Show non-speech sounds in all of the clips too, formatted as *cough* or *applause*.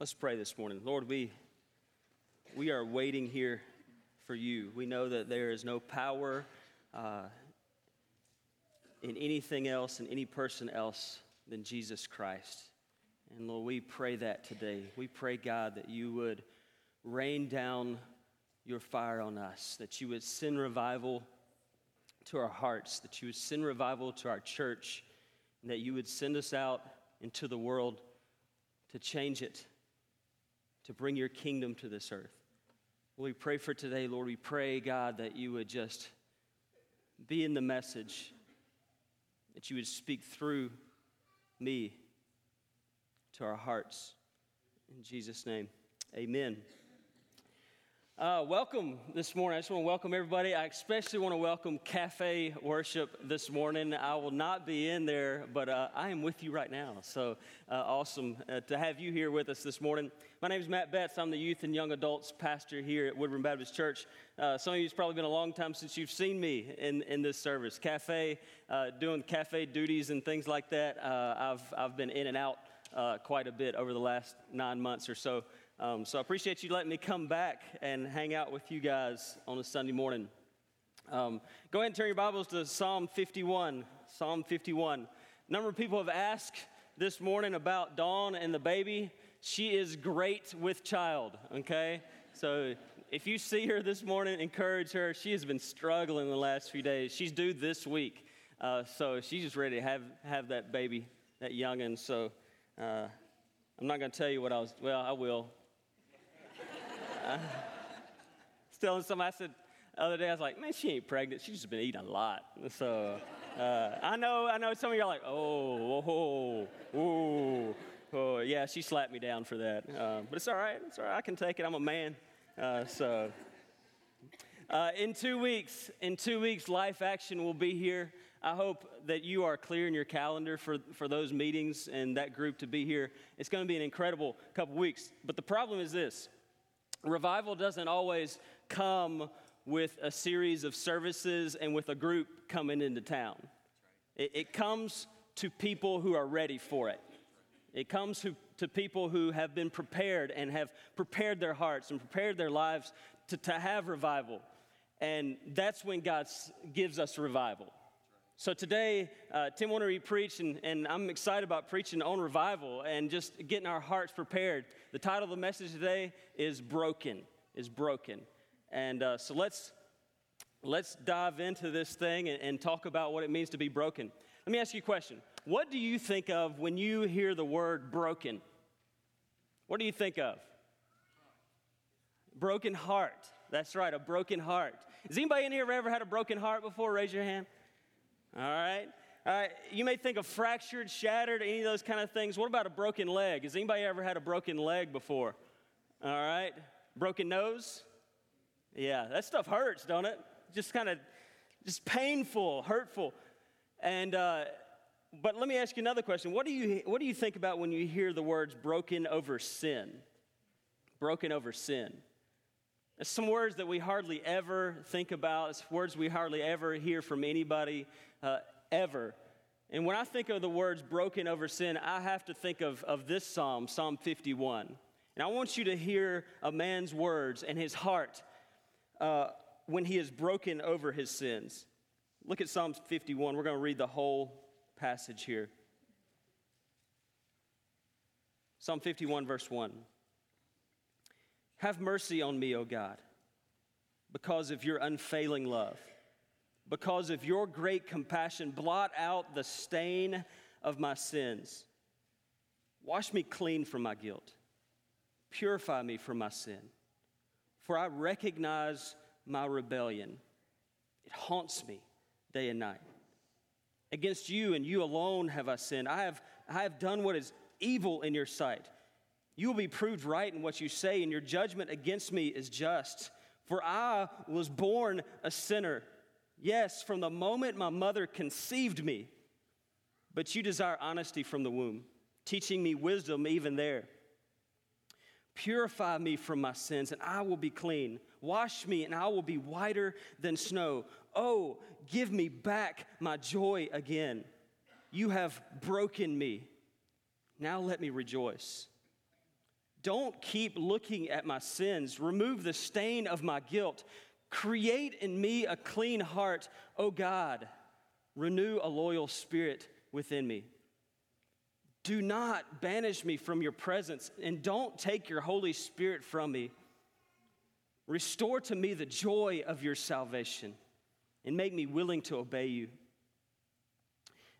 Let's pray this morning. Lord, we, we are waiting here for you. We know that there is no power uh, in anything else, in any person else than Jesus Christ. And Lord, we pray that today. We pray, God, that you would rain down your fire on us, that you would send revival to our hearts, that you would send revival to our church, and that you would send us out into the world to change it to bring your kingdom to this earth. we pray for today, Lord. We pray, God, that you would just be in the message, that you would speak through me to our hearts. In Jesus' name, amen. Uh, welcome this morning. I just want to welcome everybody. I especially want to welcome Cafe Worship this morning. I will not be in there, but uh, I am with you right now. So uh, awesome uh, to have you here with us this morning. My name is Matt Betts. I'm the youth and young adults pastor here at Woodburn Baptist Church. Uh, some of you, it's probably been a long time since you've seen me in, in this service. Cafe, uh, doing cafe duties and things like that. I've, I've been in and out quite a bit over the last nine months or so. Um, so I appreciate you letting me come back and hang out with you guys on a Sunday morning. Um, go ahead and turn your Bibles to Psalm 51. Psalm 51. A number of people have asked this morning about Dawn and the baby. She is great with child, okay? So if you see her this morning, encourage her. She has been struggling the last few days. She's due this week. Uh, so she's just ready to have, have that baby, that youngin'. So uh, I'm not going to tell you what I was, well, I will. *laughs* Uh, telling somebody, I said, the other day, I was like, man, she ain't pregnant. She's just been eating a lot. So uh, I know, I know some of you are like, oh, oh, oh, oh, yeah, she slapped me down for that. Uh, but it's all right. It's all right. I can take it. I'm a man. Uh, so uh, in two weeks, in two weeks, Life Action will be here. I hope that you are clear in your calendar for, for those meetings and that group to be here. It's going to be an incredible couple weeks. But the problem is this Revival doesn't always come with a series of services and with a group coming into town. It, it comes to people who are ready for it. It comes to, to people who have been prepared and have prepared their hearts and prepared their lives to, to have revival. And that's when God gives us revival. So today, uh, Tim wanted to preach, and, and I'm excited about preaching on revival and just getting our hearts prepared. The title of the message today is Broken, is Broken. And uh, so let's, let's dive into this thing and, and talk about what it means to be broken. Let me ask you a question. What do you think of when you hear the word broken? What do you think of? Broken heart. That's right, a broken heart. Has anybody in here ever had a broken heart before? Raise your hand. All right? All right, you may think of fractured, shattered, any of those kind of things. What about a broken leg? Has anybody ever had a broken leg before? All right, broken nose? Yeah, that stuff hurts, don't it? Just kind of, just painful, hurtful. And, uh, but let me ask you another question. What do you, what do you think about when you hear the words broken over sin? Broken over sin. Some words that we hardly ever think about, it's words we hardly ever hear from anybody uh, ever. And when I think of the words broken over sin, I have to think of, of this psalm, Psalm 51. And I want you to hear a man's words and his heart uh, when he is broken over his sins. Look at Psalm 51. We're going to read the whole passage here. Psalm 51, verse 1. Have mercy on me, O God, because of your unfailing love. Because of your great compassion, blot out the stain of my sins. Wash me clean from my guilt. Purify me from my sin. For I recognize my rebellion. It haunts me day and night. Against you and you alone have I sinned. I have, I have done what is evil in your sight you will be proved right in what you say, and your judgment against me is just. For I was born a sinner. Yes, from the moment my mother conceived me. But you desire honesty from the womb, teaching me wisdom even there. Purify me from my sins, and I will be clean. Wash me, and I will be whiter than snow. Oh, give me back my joy again. You have broken me. Now let me rejoice Don't keep looking at my sins. Remove the stain of my guilt. Create in me a clean heart, O God. Renew a loyal spirit within me. Do not banish me from your presence, and don't take your Holy Spirit from me. Restore to me the joy of your salvation, and make me willing to obey you.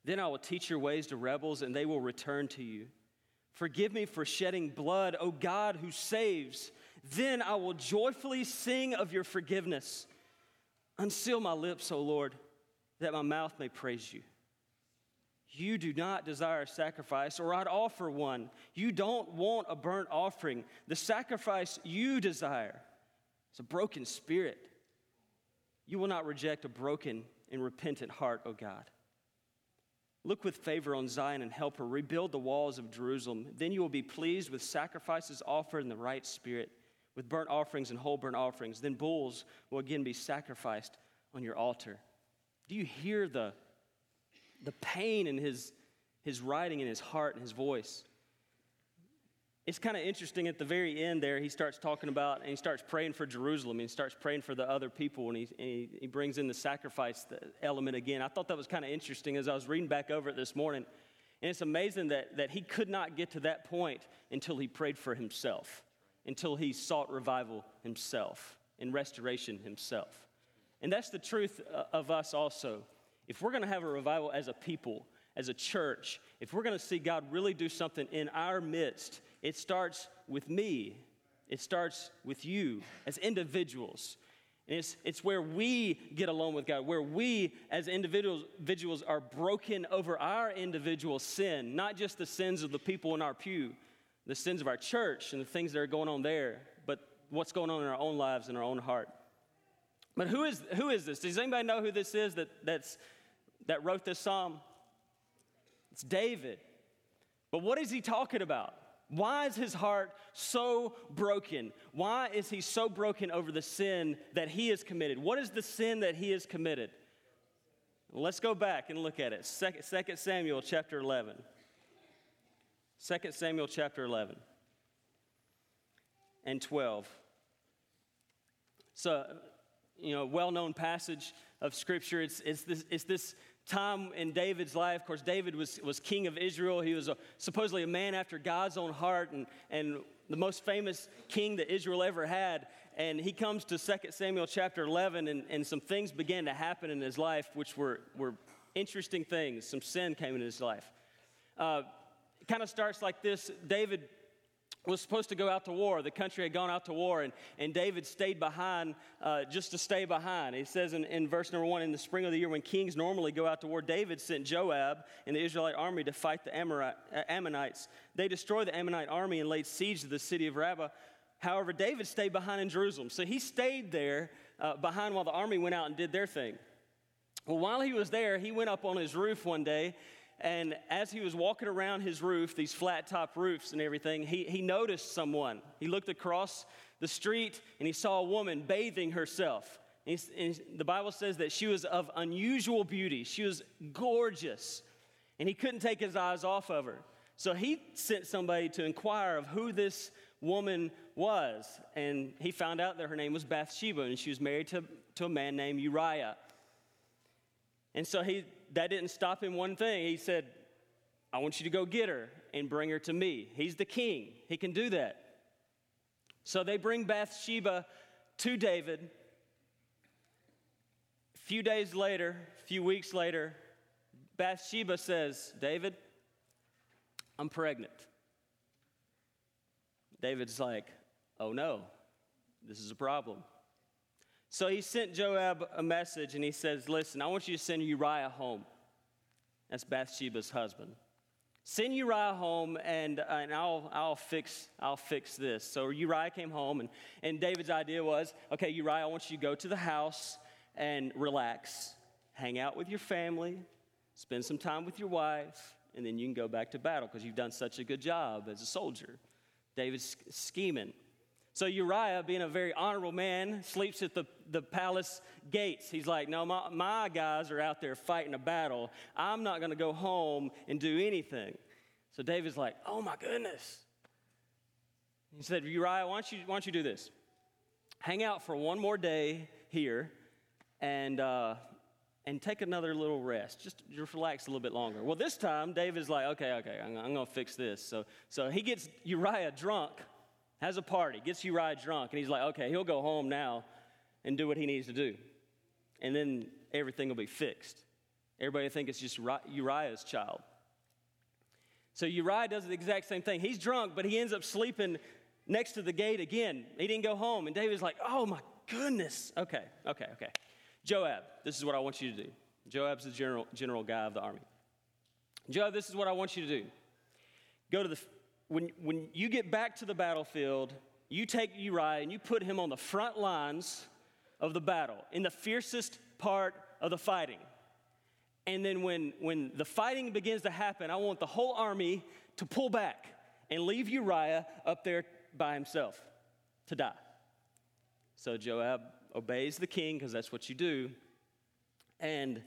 Then I will teach your ways to rebels, and they will return to you. Forgive me for shedding blood, O God who saves. Then I will joyfully sing of your forgiveness. Unseal my lips, O Lord, that my mouth may praise you. You do not desire a sacrifice, or I'd offer one. You don't want a burnt offering. The sacrifice you desire is a broken spirit. You will not reject a broken and repentant heart, O God. Look with favor on Zion and help her rebuild the walls of Jerusalem. Then you will be pleased with sacrifices offered in the right spirit, with burnt offerings and whole burnt offerings. Then bulls will again be sacrificed on your altar. Do you hear the, the pain in his, his writing, in his heart, and his voice? It's kind of interesting at the very end there, he starts talking about and he starts praying for Jerusalem. And he starts praying for the other people and he, and he, he brings in the sacrifice element again. I thought that was kind of interesting as I was reading back over it this morning. And it's amazing that, that he could not get to that point until he prayed for himself, until he sought revival himself and restoration himself. And that's the truth uh, of us also. If we're going to have a revival as a people, as a church, if we're going to see God really do something in our midst, it starts with me. It starts with you as individuals. And it's, it's where we get alone with God, where we as individuals, individuals are broken over our individual sin, not just the sins of the people in our pew, the sins of our church and the things that are going on there, but what's going on in our own lives and our own heart. But who is, who is this? Does anybody know who this is that, that's, that wrote this psalm? It's David. But what is he talking about? Why is his heart so broken? Why is he so broken over the sin that he has committed? What is the sin that he has committed? Let's go back and look at it. 2 Samuel chapter 11. 2 Samuel chapter 11 and 12. So, you know, well known passage of Scripture. It's, it's, this, it's this time in David's life. Of course, David was, was king of Israel. He was a, supposedly a man after God's own heart and, and the most famous king that Israel ever had. And he comes to 2 Samuel chapter 11, and, and some things began to happen in his life, which were, were interesting things. Some sin came in his life. Uh, kind of starts like this David was supposed to go out to war. The country had gone out to war, and, and David stayed behind uh, just to stay behind. He says in, in verse number one In the spring of the year, when kings normally go out to war, David sent Joab and the Israelite army to fight the uh, Ammonites. They destroyed the Ammonite army and laid siege to the city of Rabbah. However, David stayed behind in Jerusalem. So he stayed there uh, behind while the army went out and did their thing. Well, while he was there, he went up on his roof one day and as he was walking around his roof, these flat top roofs and everything, he, he noticed someone. He looked across the street and he saw a woman bathing herself. And, and the Bible says that she was of unusual beauty, she was gorgeous. And he couldn't take his eyes off of her. So he sent somebody to inquire of who this woman was. And he found out that her name was Bathsheba and she was married to, to a man named Uriah. And so he that didn't stop him one thing. He said, I want you to go get her and bring her to me. He's the king, he can do that. So they bring Bathsheba to David. A few days later, a few weeks later, Bathsheba says, David, I'm pregnant. David's like, oh no, this is a problem. So he sent Joab a message and he says, Listen, I want you to send Uriah home. That's Bathsheba's husband. Send Uriah home and, uh, and I'll, I'll, fix, I'll fix this. So Uriah came home, and, and David's idea was okay, Uriah, I want you to go to the house and relax, hang out with your family, spend some time with your wife, and then you can go back to battle because you've done such a good job as a soldier. David's scheming. So Uriah, being a very honorable man, sleeps at the, the palace gates. He's like, No, my, my guys are out there fighting a battle. I'm not going to go home and do anything. So David's like, Oh my goodness. He said, Uriah, why don't you, why don't you do this? Hang out for one more day here and, uh, and take another little rest. Just, just relax a little bit longer. Well, this time, David's like, okay, okay, I'm, I'm going to fix this. So, so he gets Uriah drunk, has a party, gets Uriah drunk, and he's like, okay, he'll go home now and do what he needs to do. And then everything will be fixed. Everybody think it's just Uriah's child. So Uriah does the exact same thing. He's drunk, but he ends up sleeping next to the gate again. He didn't go home. And David's like, oh my goodness. Okay, okay, okay. Joab, this is what I want you to do. Joab's the general, general guy of the army. Joab, this is what I want you to do. Go to the, when, when you get back to the battlefield, you take Uriah and you put him on the front lines of the battle, in the fiercest part of the fighting. And then when, when the fighting begins to happen, I want the whole army to pull back and leave Uriah up there by himself to die. So Joab obeys the king because that's what you do. And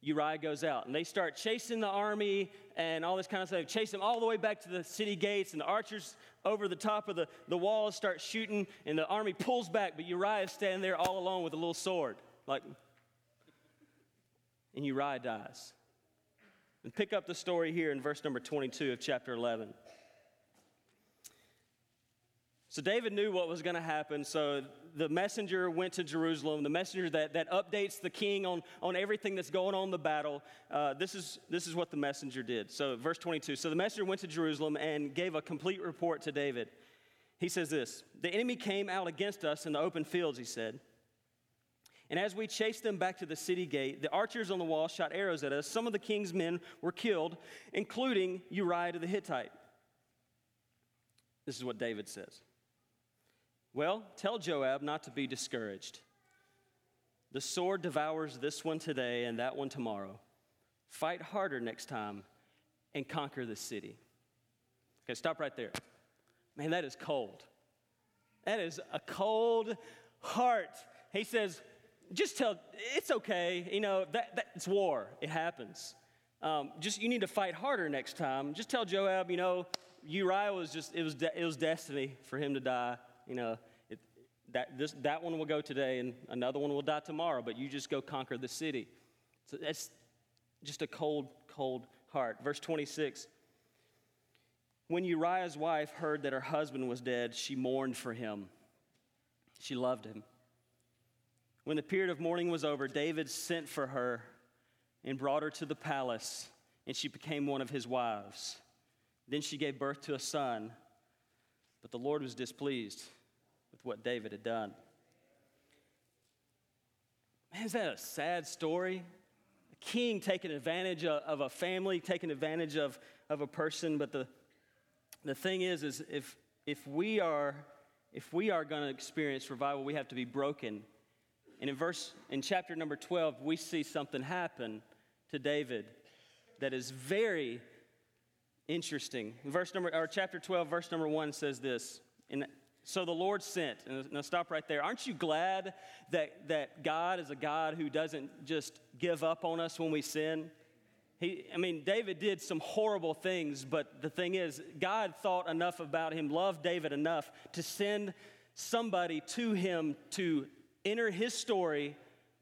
Uriah goes out and they start chasing the army and all this kind of stuff. Chase them all the way back to the city gates, and the archers over the top of the, the walls start shooting, and the army pulls back, but Uriah is standing there all alone with a little sword. Like, and Uriah dies. And pick up the story here in verse number 22 of chapter 11. So David knew what was going to happen. So the messenger went to Jerusalem, the messenger that, that updates the king on, on everything that's going on in the battle. Uh, this, is, this is what the messenger did. So, verse 22. So the messenger went to Jerusalem and gave a complete report to David. He says this The enemy came out against us in the open fields, he said. And as we chased them back to the city gate, the archers on the wall shot arrows at us. Some of the king's men were killed, including Uriah the Hittite. This is what David says. Well, tell Joab not to be discouraged. The sword devours this one today and that one tomorrow. Fight harder next time and conquer the city. Okay, stop right there. Man, that is cold. That is a cold heart. He says, just tell, it's okay. You know, that, that, it's war. It happens. Um, just, you need to fight harder next time. Just tell Joab, you know, Uriah was just, it was, de- it was destiny for him to die you know, it, that, this, that one will go today and another one will die tomorrow, but you just go conquer the city. So that's just a cold, cold heart. Verse 26 When Uriah's wife heard that her husband was dead, she mourned for him. She loved him. When the period of mourning was over, David sent for her and brought her to the palace, and she became one of his wives. Then she gave birth to a son, but the Lord was displeased with what David had done. Man, is that a sad story? A king taking advantage of a family, taking advantage of, of a person. But the, the thing is, is if, if we are, if we are going to experience revival, we have to be broken. And in verse, in chapter number 12, we see something happen to David that is very interesting. Verse number, or chapter 12, verse number 1 says this. In so the Lord sent. And now stop right there. Aren't you glad that, that God is a God who doesn't just give up on us when we sin? He, I mean, David did some horrible things, but the thing is, God thought enough about him, loved David enough to send somebody to him to enter his story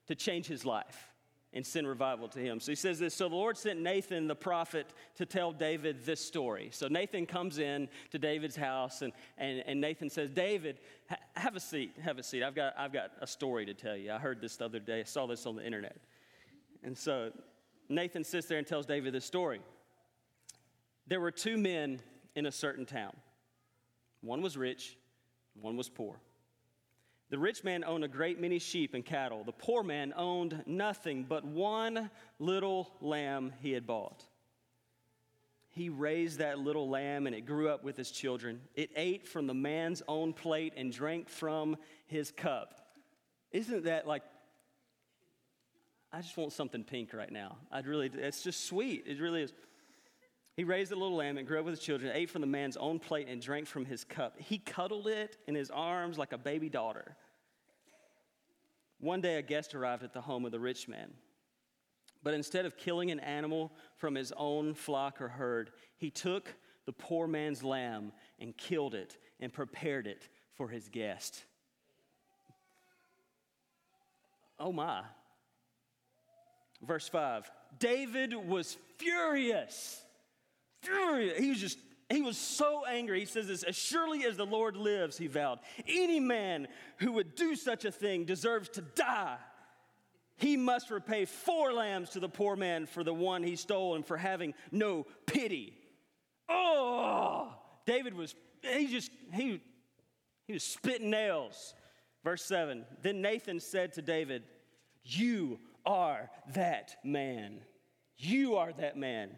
to change his life and send revival to him. So he says this So the Lord sent Nathan the prophet to tell David this story. So Nathan comes in to David's house, and, and, and Nathan says, David, ha- have a seat, have a seat. I've got, I've got a story to tell you. I heard this the other day, I saw this on the internet. And so Nathan sits there and tells David this story. There were two men in a certain town, one was rich, one was poor. The rich man owned a great many sheep and cattle. The poor man owned nothing but one little lamb he had bought. He raised that little lamb and it grew up with his children. It ate from the man's own plate and drank from his cup. Isn't that like, I just want something pink right now. I'd really, it's just sweet. It really is. He raised a little lamb and grew up with his children, ate from the man's own plate, and drank from his cup. He cuddled it in his arms like a baby daughter. One day, a guest arrived at the home of the rich man. But instead of killing an animal from his own flock or herd, he took the poor man's lamb and killed it and prepared it for his guest. Oh my. Verse 5 David was furious. He was just, he was so angry. He says this As surely as the Lord lives, he vowed, any man who would do such a thing deserves to die. He must repay four lambs to the poor man for the one he stole and for having no pity. Oh, David was, he just, he, he was spitting nails. Verse 7 Then Nathan said to David, You are that man. You are that man.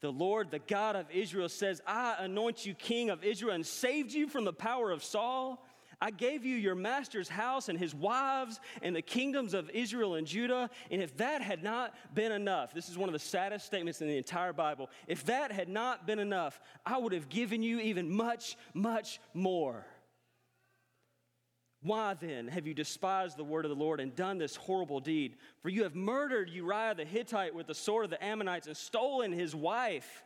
The Lord, the God of Israel, says, I anoint you king of Israel and saved you from the power of Saul. I gave you your master's house and his wives and the kingdoms of Israel and Judah. And if that had not been enough, this is one of the saddest statements in the entire Bible. If that had not been enough, I would have given you even much, much more. Why then have you despised the word of the Lord and done this horrible deed? For you have murdered Uriah the Hittite with the sword of the Ammonites and stolen his wife.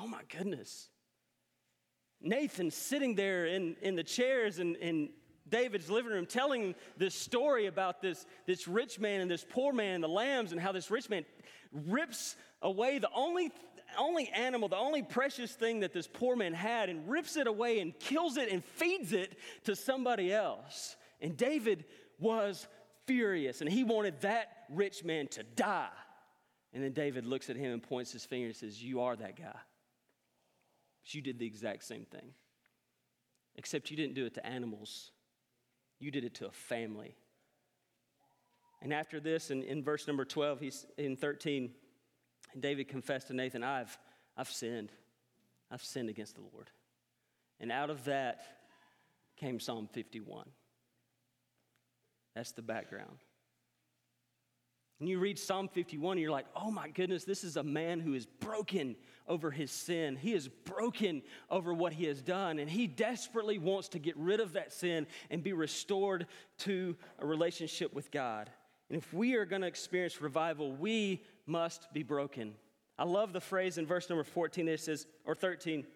Oh my goodness. Nathan sitting there in, in the chairs in, in David's living room telling this story about this, this rich man and this poor man and the lambs and how this rich man rips away the only, only animal, the only precious thing that this poor man had and rips it away and kills it and feeds it to somebody else. And David was furious and he wanted that rich man to die. And then David looks at him and points his finger and says, You are that guy. But you did the exact same thing. Except you didn't do it to animals, you did it to a family. And after this, in, in verse number 12, he's in 13, David confessed to Nathan, I've, I've sinned. I've sinned against the Lord. And out of that came Psalm 51. That's the background. And you read Psalm 51 and you're like, oh my goodness, this is a man who is broken over his sin. He is broken over what he has done. And he desperately wants to get rid of that sin and be restored to a relationship with God. And if we are going to experience revival, we must be broken. I love the phrase in verse number 14 it says, or 13. It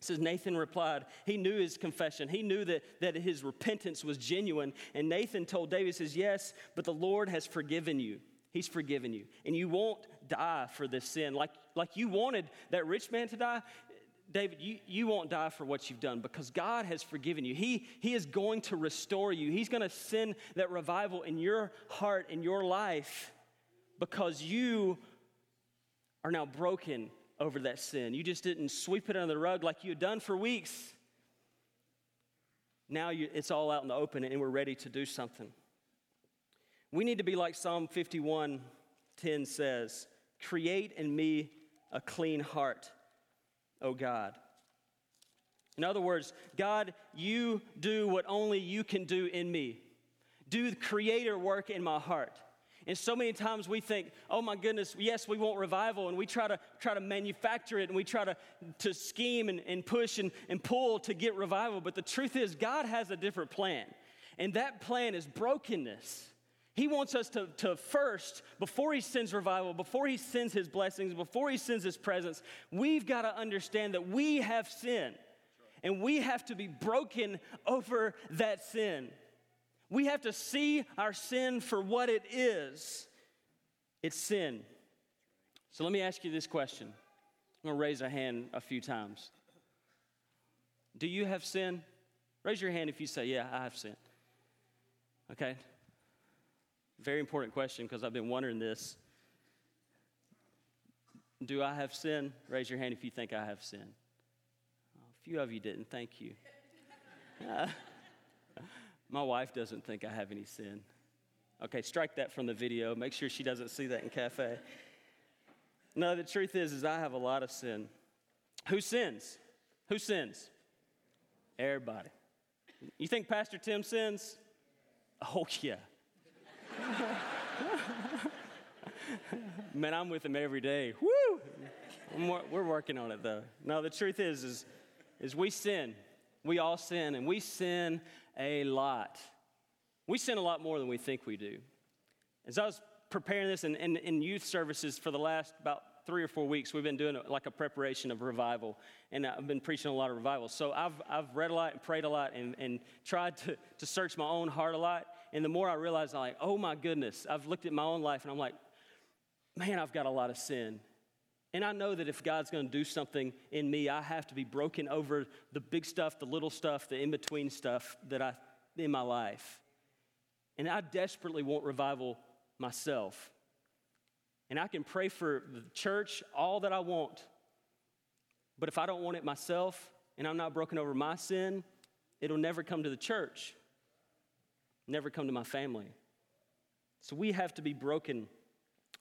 says, Nathan replied, he knew his confession. He knew that, that his repentance was genuine. And Nathan told David, says, Yes, but the Lord has forgiven you. He's forgiven you. And you won't die for this sin. Like, like you wanted that rich man to die, David, you, you won't die for what you've done because God has forgiven you. He, he is going to restore you. He's going to send that revival in your heart, in your life, because you are now broken over that sin. You just didn't sweep it under the rug like you had done for weeks. Now you, it's all out in the open and we're ready to do something. We need to be like Psalm 51 10 says, Create in me a clean heart, O God. In other words, God, you do what only you can do in me. Do the creator work in my heart. And so many times we think, oh my goodness, yes, we want revival, and we try to try to manufacture it and we try to, to scheme and, and push and, and pull to get revival. But the truth is, God has a different plan. And that plan is brokenness. He wants us to, to first, before He sends revival, before He sends His blessings, before He sends His presence, we've got to understand that we have sin and we have to be broken over that sin. We have to see our sin for what it is it's sin. So let me ask you this question. I'm going to raise a hand a few times. Do you have sin? Raise your hand if you say, Yeah, I have sin. Okay, very important question because I've been wondering this. Do I have sin? Raise your hand if you think I have sin. A few of you didn't. Thank you. *laughs* My wife doesn't think I have any sin. Okay, strike that from the video. Make sure she doesn't see that in cafe. No, the truth is, is I have a lot of sin. Who sins? Who sins? Everybody. You think Pastor Tim sins? Oh *laughs* yeah. Man, I'm with him every day. Woo! We're working on it though. No, the truth is, is, is we sin. We all sin, and we sin a lot. We sin a lot more than we think we do. As I was preparing this in, in, in youth services for the last about three or four weeks, we've been doing like a preparation of revival. And I've been preaching a lot of revival. So I've, I've read a lot and prayed a lot and, and tried to, to search my own heart a lot. And the more I realize, I'm like, oh my goodness, I've looked at my own life and I'm like, man, I've got a lot of sin. And I know that if God's going to do something in me, I have to be broken over the big stuff, the little stuff, the in between stuff that I in my life. And I desperately want revival myself. And I can pray for the church all that I want. But if I don't want it myself and I'm not broken over my sin, it'll never come to the church, never come to my family. So we have to be broken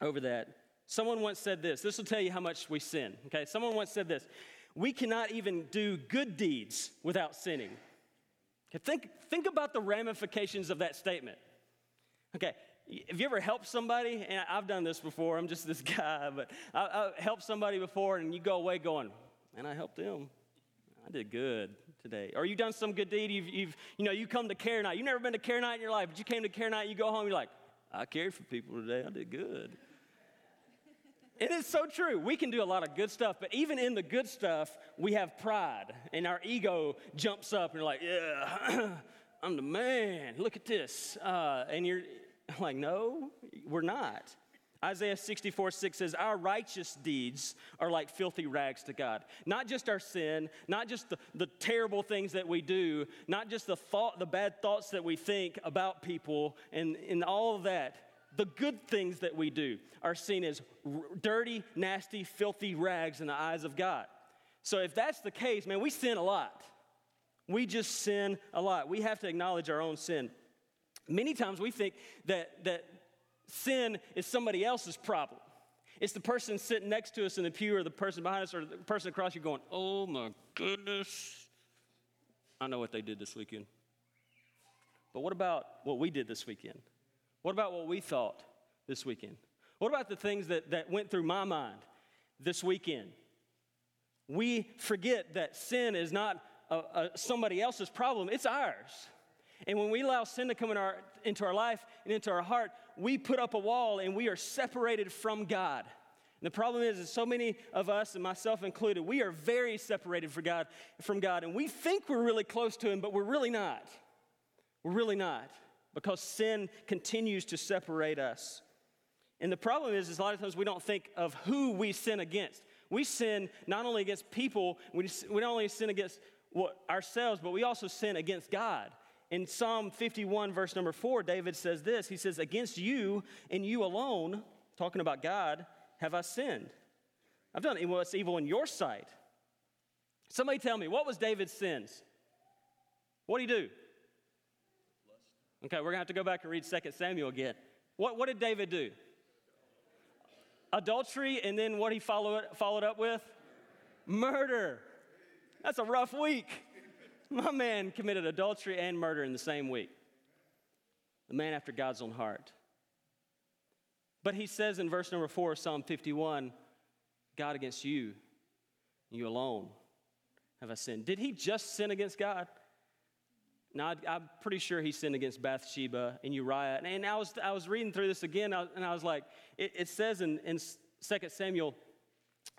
over that. Someone once said this this will tell you how much we sin. Okay, someone once said this we cannot even do good deeds without sinning. Okay, think, think about the ramifications of that statement. Okay, have you ever helped somebody? And I've done this before, I'm just this *laughs* guy, but I, I helped somebody before and you go away going, and I helped them. I did good today. Or you've done some good deed, you've, you've, you know, you come to care night. You've never been to care night in your life, but you came to care night, you go home, you're like, I cared for people today, I did good. It is so true. We can do a lot of good stuff, but even in the good stuff, we have pride, and our ego jumps up, and you're like, "Yeah, *clears throat* I'm the man. Look at this." Uh, and you're *laughs* like, "No, we're not." Isaiah 64 6 says, Our righteous deeds are like filthy rags to God. Not just our sin, not just the, the terrible things that we do, not just the thought, the bad thoughts that we think about people, and, and all of that the good things that we do are seen as r- dirty, nasty, filthy rags in the eyes of God. So if that's the case, man, we sin a lot. We just sin a lot. We have to acknowledge our own sin. Many times we think that, that sin is somebody else's problem. It's the person sitting next to us in the pew or the person behind us or the person across you going, oh my goodness, I know what they did this weekend. But what about what we did this weekend? What about what we thought this weekend? What about the things that, that went through my mind this weekend? We forget that sin is not a, a, somebody else's problem, it's ours. And when we allow sin to come in our, into our life and into our heart, we put up a wall and we are separated from God. And the problem is, is so many of us, and myself included, we are very separated from God, from God, and we think we're really close to Him, but we're really not. We're really not because sin continues to separate us. And the problem is, is a lot of times we don't think of who we sin against. We sin not only against people, we, we not only sin against what, ourselves, but we also sin against God. In Psalm 51, verse number four, David says this He says, Against you and you alone, talking about God, have I sinned. I've done what's evil in your sight. Somebody tell me, what was David's sins? What did he do? Okay, we're going to have to go back and read 2 Samuel again. What, what did David do? Adultery, and then what he followed, followed up with? Murder. That's a rough week. My man committed adultery and murder in the same week. The man after God's own heart. But he says in verse number four of Psalm 51 God against you, you alone have I sinned. Did he just sin against God? Now, I, am pretty sure he sinned against Bathsheba and Uriah. And, and I, was, I was reading through this again, and I was like, it, it says in, in 2 Samuel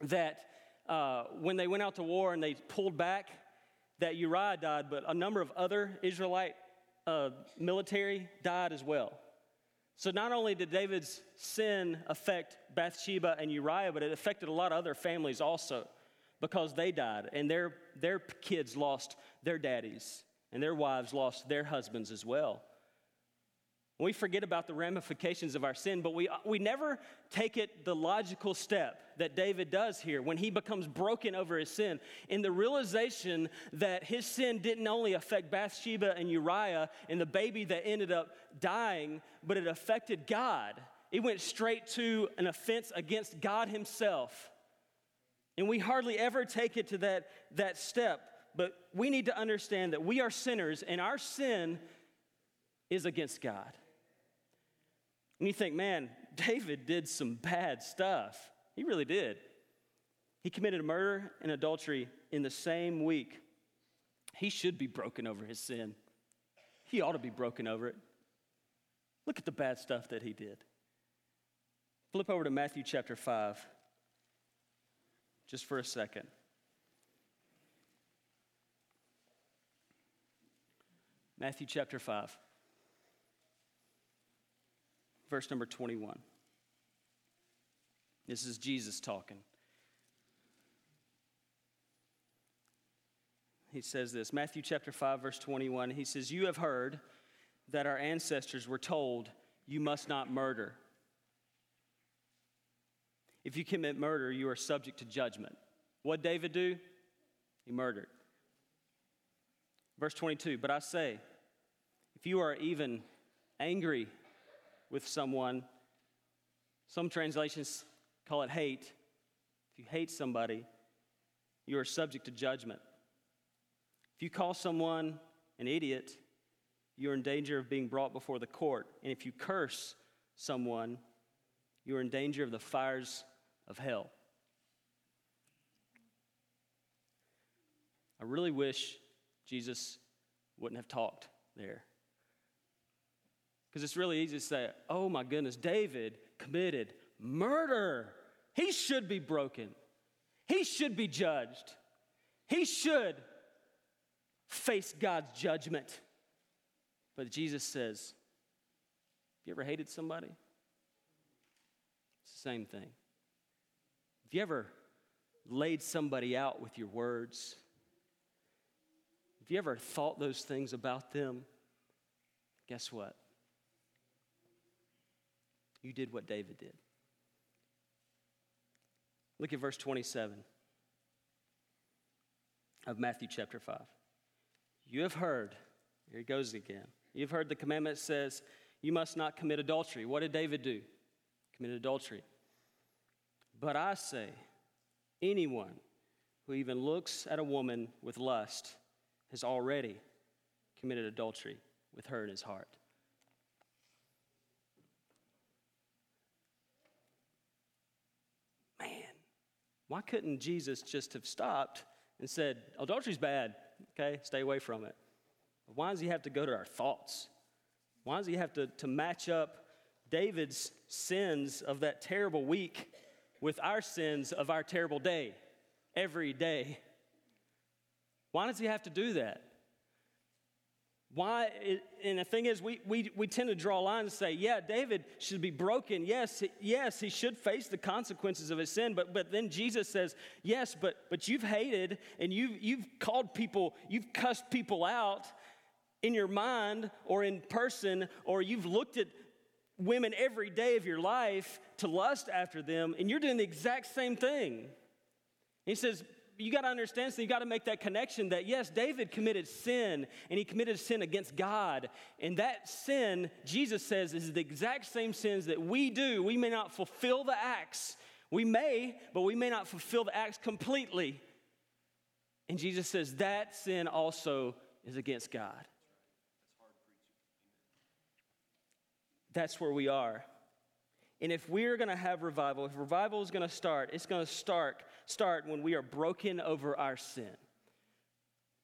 that uh, when they went out to war and they pulled back, that Uriah died, but a number of other Israelite uh, military died as well. So not only did David's sin affect Bathsheba and Uriah, but it affected a lot of other families also because they died and their, their kids lost their daddies and their wives lost their husbands as well. We forget about the ramifications of our sin, but we, we never take it the logical step that David does here when he becomes broken over his sin in the realization that his sin didn't only affect Bathsheba and Uriah and the baby that ended up dying, but it affected God. It went straight to an offense against God Himself. And we hardly ever take it to that, that step but we need to understand that we are sinners and our sin is against God. And you think, man, David did some bad stuff. He really did. He committed murder and adultery in the same week. He should be broken over his sin. He ought to be broken over it. Look at the bad stuff that he did. Flip over to Matthew chapter 5. just for a second. Matthew chapter 5, verse number 21. This is Jesus talking. He says this Matthew chapter 5, verse 21. He says, You have heard that our ancestors were told, You must not murder. If you commit murder, you are subject to judgment. What David do? He murdered. Verse 22 But I say, if you are even angry with someone, some translations call it hate. If you hate somebody, you are subject to judgment. If you call someone an idiot, you're in danger of being brought before the court. And if you curse someone, you're in danger of the fires of hell. I really wish Jesus wouldn't have talked there. Because it's really easy to say, oh my goodness, David committed murder. He should be broken. He should be judged. He should face God's judgment. But Jesus says, Have you ever hated somebody? It's the same thing. Have you ever laid somebody out with your words? Have you ever thought those things about them? Guess what? You did what David did. Look at verse 27 of Matthew chapter 5. You have heard, here it goes again. You've heard the commandment says, You must not commit adultery. What did David do? Committed adultery. But I say, anyone who even looks at a woman with lust has already committed adultery with her in his heart. Man, why couldn't Jesus just have stopped and said, Adultery's bad, okay? Stay away from it. Why does he have to go to our thoughts? Why does he have to, to match up David's sins of that terrible week with our sins of our terrible day every day? Why does he have to do that? Why, and the thing is, we, we, we tend to draw lines and say, yeah, David should be broken. Yes, yes, he should face the consequences of his sin. But, but then Jesus says, yes, but, but you've hated and you've, you've called people, you've cussed people out in your mind or in person, or you've looked at women every day of your life to lust after them, and you're doing the exact same thing. He says, you got to understand, so you got to make that connection that yes, David committed sin and he committed sin against God. And that sin, Jesus says, is the exact same sins that we do. We may not fulfill the acts. We may, but we may not fulfill the acts completely. And Jesus says that sin also is against God. That's where we are. And if we're going to have revival, if revival is going to start, it's going to start start when we are broken over our sin.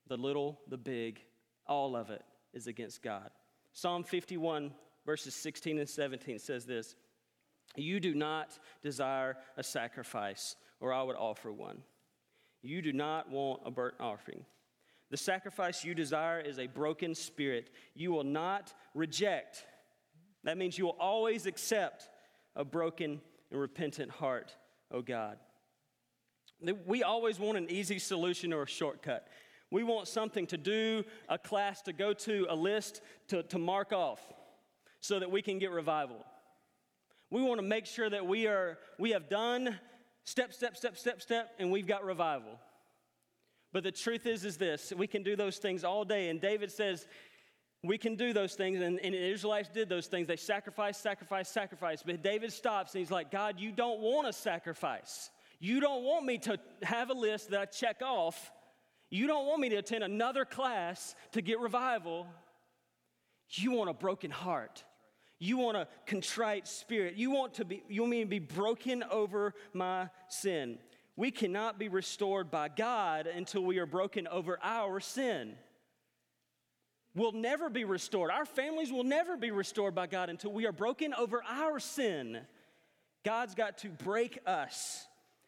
The little, the big, all of it is against God. Psalm 51 verses 16 and 17 says this, "You do not desire a sacrifice, or I would offer one. You do not want a burnt offering. The sacrifice you desire is a broken spirit. You will not reject. That means you will always accept a broken and repentant heart, O God. We always want an easy solution or a shortcut. We want something to do, a class to go to, a list to, to mark off so that we can get revival. We want to make sure that we are we have done step, step, step, step, step, and we've got revival. But the truth is, is this we can do those things all day. And David says, we can do those things, and, and the Israelites did those things. They sacrifice, sacrifice, sacrifice. But David stops and he's like, God, you don't want a sacrifice. You don't want me to have a list that I check off. You don't want me to attend another class to get revival. You want a broken heart. You want a contrite spirit. You want to be you want me to be broken over my sin. We cannot be restored by God until we are broken over our sin will never be restored. Our families will never be restored by God until we are broken over our sin. God's got to break us.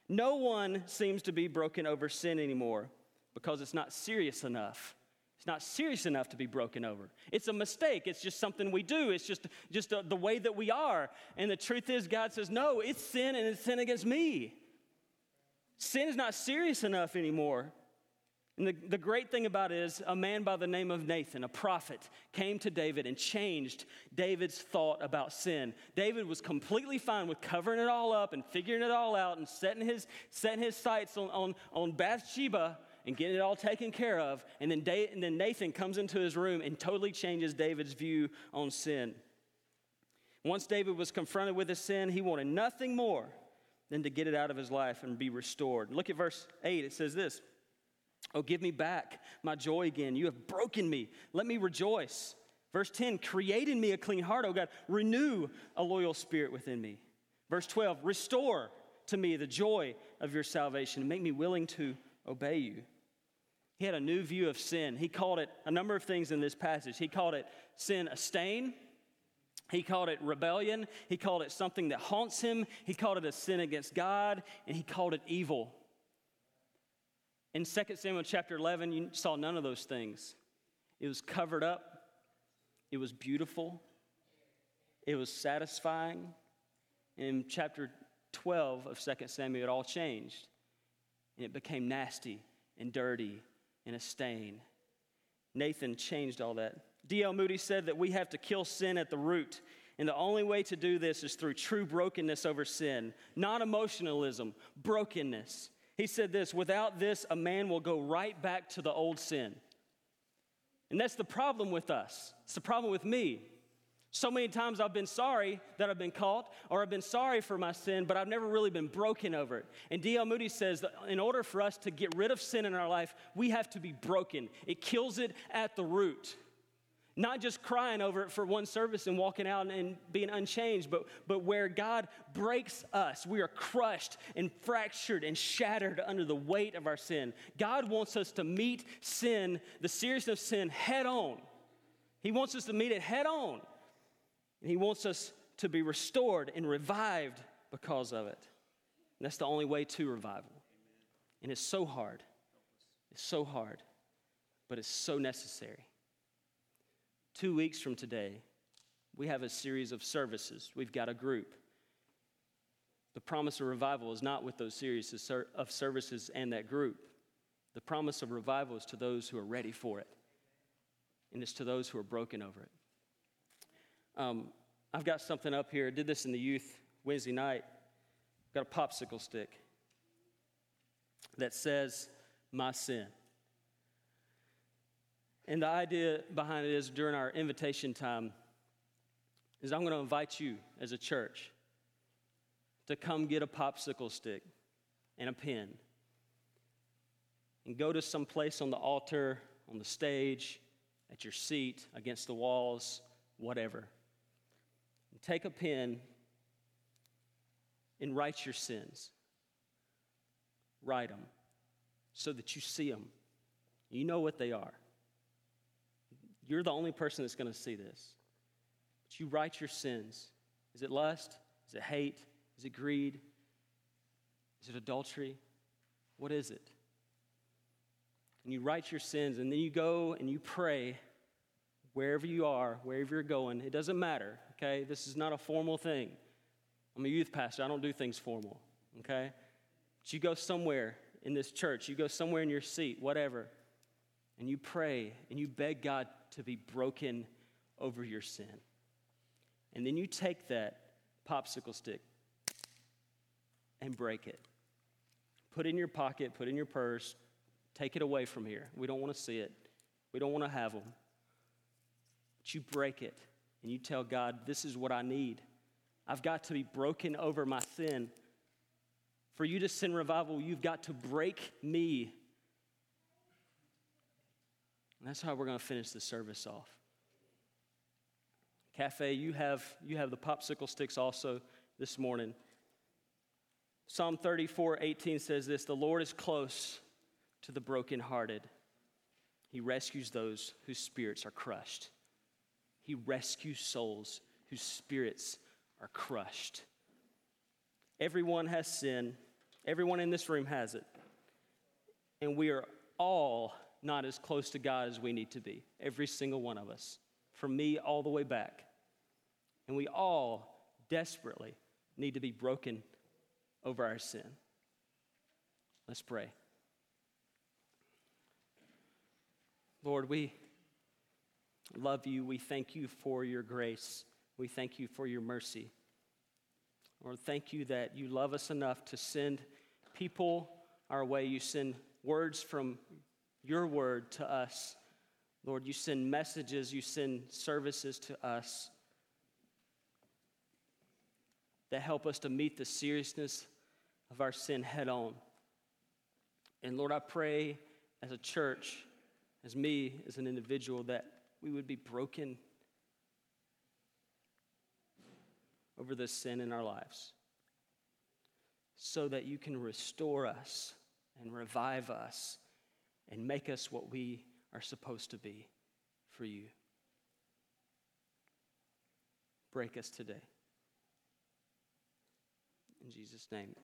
No one seems to be broken over sin anymore because it's not serious enough. It's not serious enough to be broken over. It's a mistake. It's just something we do. It's just, just a, the way that we are. And the truth is, God says, no, it's sin and it's sin against me. Sin is not serious enough anymore. And the, the great thing about it is, a man by the name of Nathan, a prophet, came to David and changed David's thought about sin. David was completely fine with covering it all up and figuring it all out and setting his, setting his sights on, on, on Bathsheba and getting it all taken care of. And then, da- and then Nathan comes into his room and totally changes David's view on sin. Once David was confronted with his sin, he wanted nothing more than to get it out of his life and be restored. Look at verse 8. It says this. Oh, give me back my joy again. You have broken me. Let me rejoice. Verse 10 Create in me a clean heart, O God. Renew a loyal spirit within me. Verse 12 Restore to me the joy of your salvation and make me willing to obey you. He had a new view of sin. He called it a number of things in this passage. He called it sin a stain. He called it rebellion. He called it something that haunts him. He called it a sin against God. And he called it evil. In 2 Samuel chapter 11, you saw none of those things. It was covered up, it was beautiful, it was satisfying. In chapter 12 of 2 Samuel, it all changed. And it became nasty and dirty and a stain. Nathan changed all that. D.L. Moody said that we have to kill sin at the root. And the only way to do this is through true brokenness over sin, not emotionalism, brokenness. He said this without this, a man will go right back to the old sin. And that's the problem with us. It's the problem with me. So many times I've been sorry that I've been caught, or I've been sorry for my sin, but I've never really been broken over it. And D.L. Moody says that in order for us to get rid of sin in our life, we have to be broken. It kills it at the root. Not just crying over it for one service and walking out and being unchanged, but, but where God breaks us. We are crushed and fractured and shattered under the weight of our sin. God wants us to meet sin, the seriousness of sin, head on. He wants us to meet it head on. And He wants us to be restored and revived because of it. And that's the only way to revival. And it's so hard. It's so hard, but it's so necessary. Two weeks from today, we have a series of services. We've got a group. The promise of revival is not with those series of services and that group. The promise of revival is to those who are ready for it, and it's to those who are broken over it. Um, I've got something up here. I did this in the youth Wednesday night. Got a popsicle stick that says, My sin. And the idea behind it is during our invitation time is I'm going to invite you as a church to come get a popsicle stick and a pen and go to some place on the altar, on the stage, at your seat, against the walls, whatever. And take a pen and write your sins. Write them so that you see them. You know what they are. You're the only person that's going to see this. But you write your sins. Is it lust? Is it hate? Is it greed? Is it adultery? What is it? And you write your sins, and then you go and you pray wherever you are, wherever you're going. It doesn't matter, okay? This is not a formal thing. I'm a youth pastor, I don't do things formal, okay? But you go somewhere in this church, you go somewhere in your seat, whatever, and you pray and you beg God to be broken over your sin. And then you take that popsicle stick and break it. Put it in your pocket, put it in your purse, take it away from here. We don't want to see it, we don't want to have them. But you break it and you tell God, This is what I need. I've got to be broken over my sin. For you to send revival, you've got to break me and that's how we're going to finish the service off. Cafe, you have, you have the popsicle sticks also this morning. Psalm 34 18 says this The Lord is close to the brokenhearted. He rescues those whose spirits are crushed. He rescues souls whose spirits are crushed. Everyone has sin, Everyone in this room has it. And we are all not as close to God as we need to be. Every single one of us, from me all the way back. And we all desperately need to be broken over our sin. Let's pray. Lord, we love you. We thank you for your grace. We thank you for your mercy. Lord, thank you that you love us enough to send people our way. You send words from your word to us. Lord, you send messages, you send services to us that help us to meet the seriousness of our sin head on. And Lord, I pray as a church, as me, as an individual, that we would be broken over the sin in our lives so that you can restore us and revive us and make us what we are supposed to be for you. Break us today. In Jesus' name.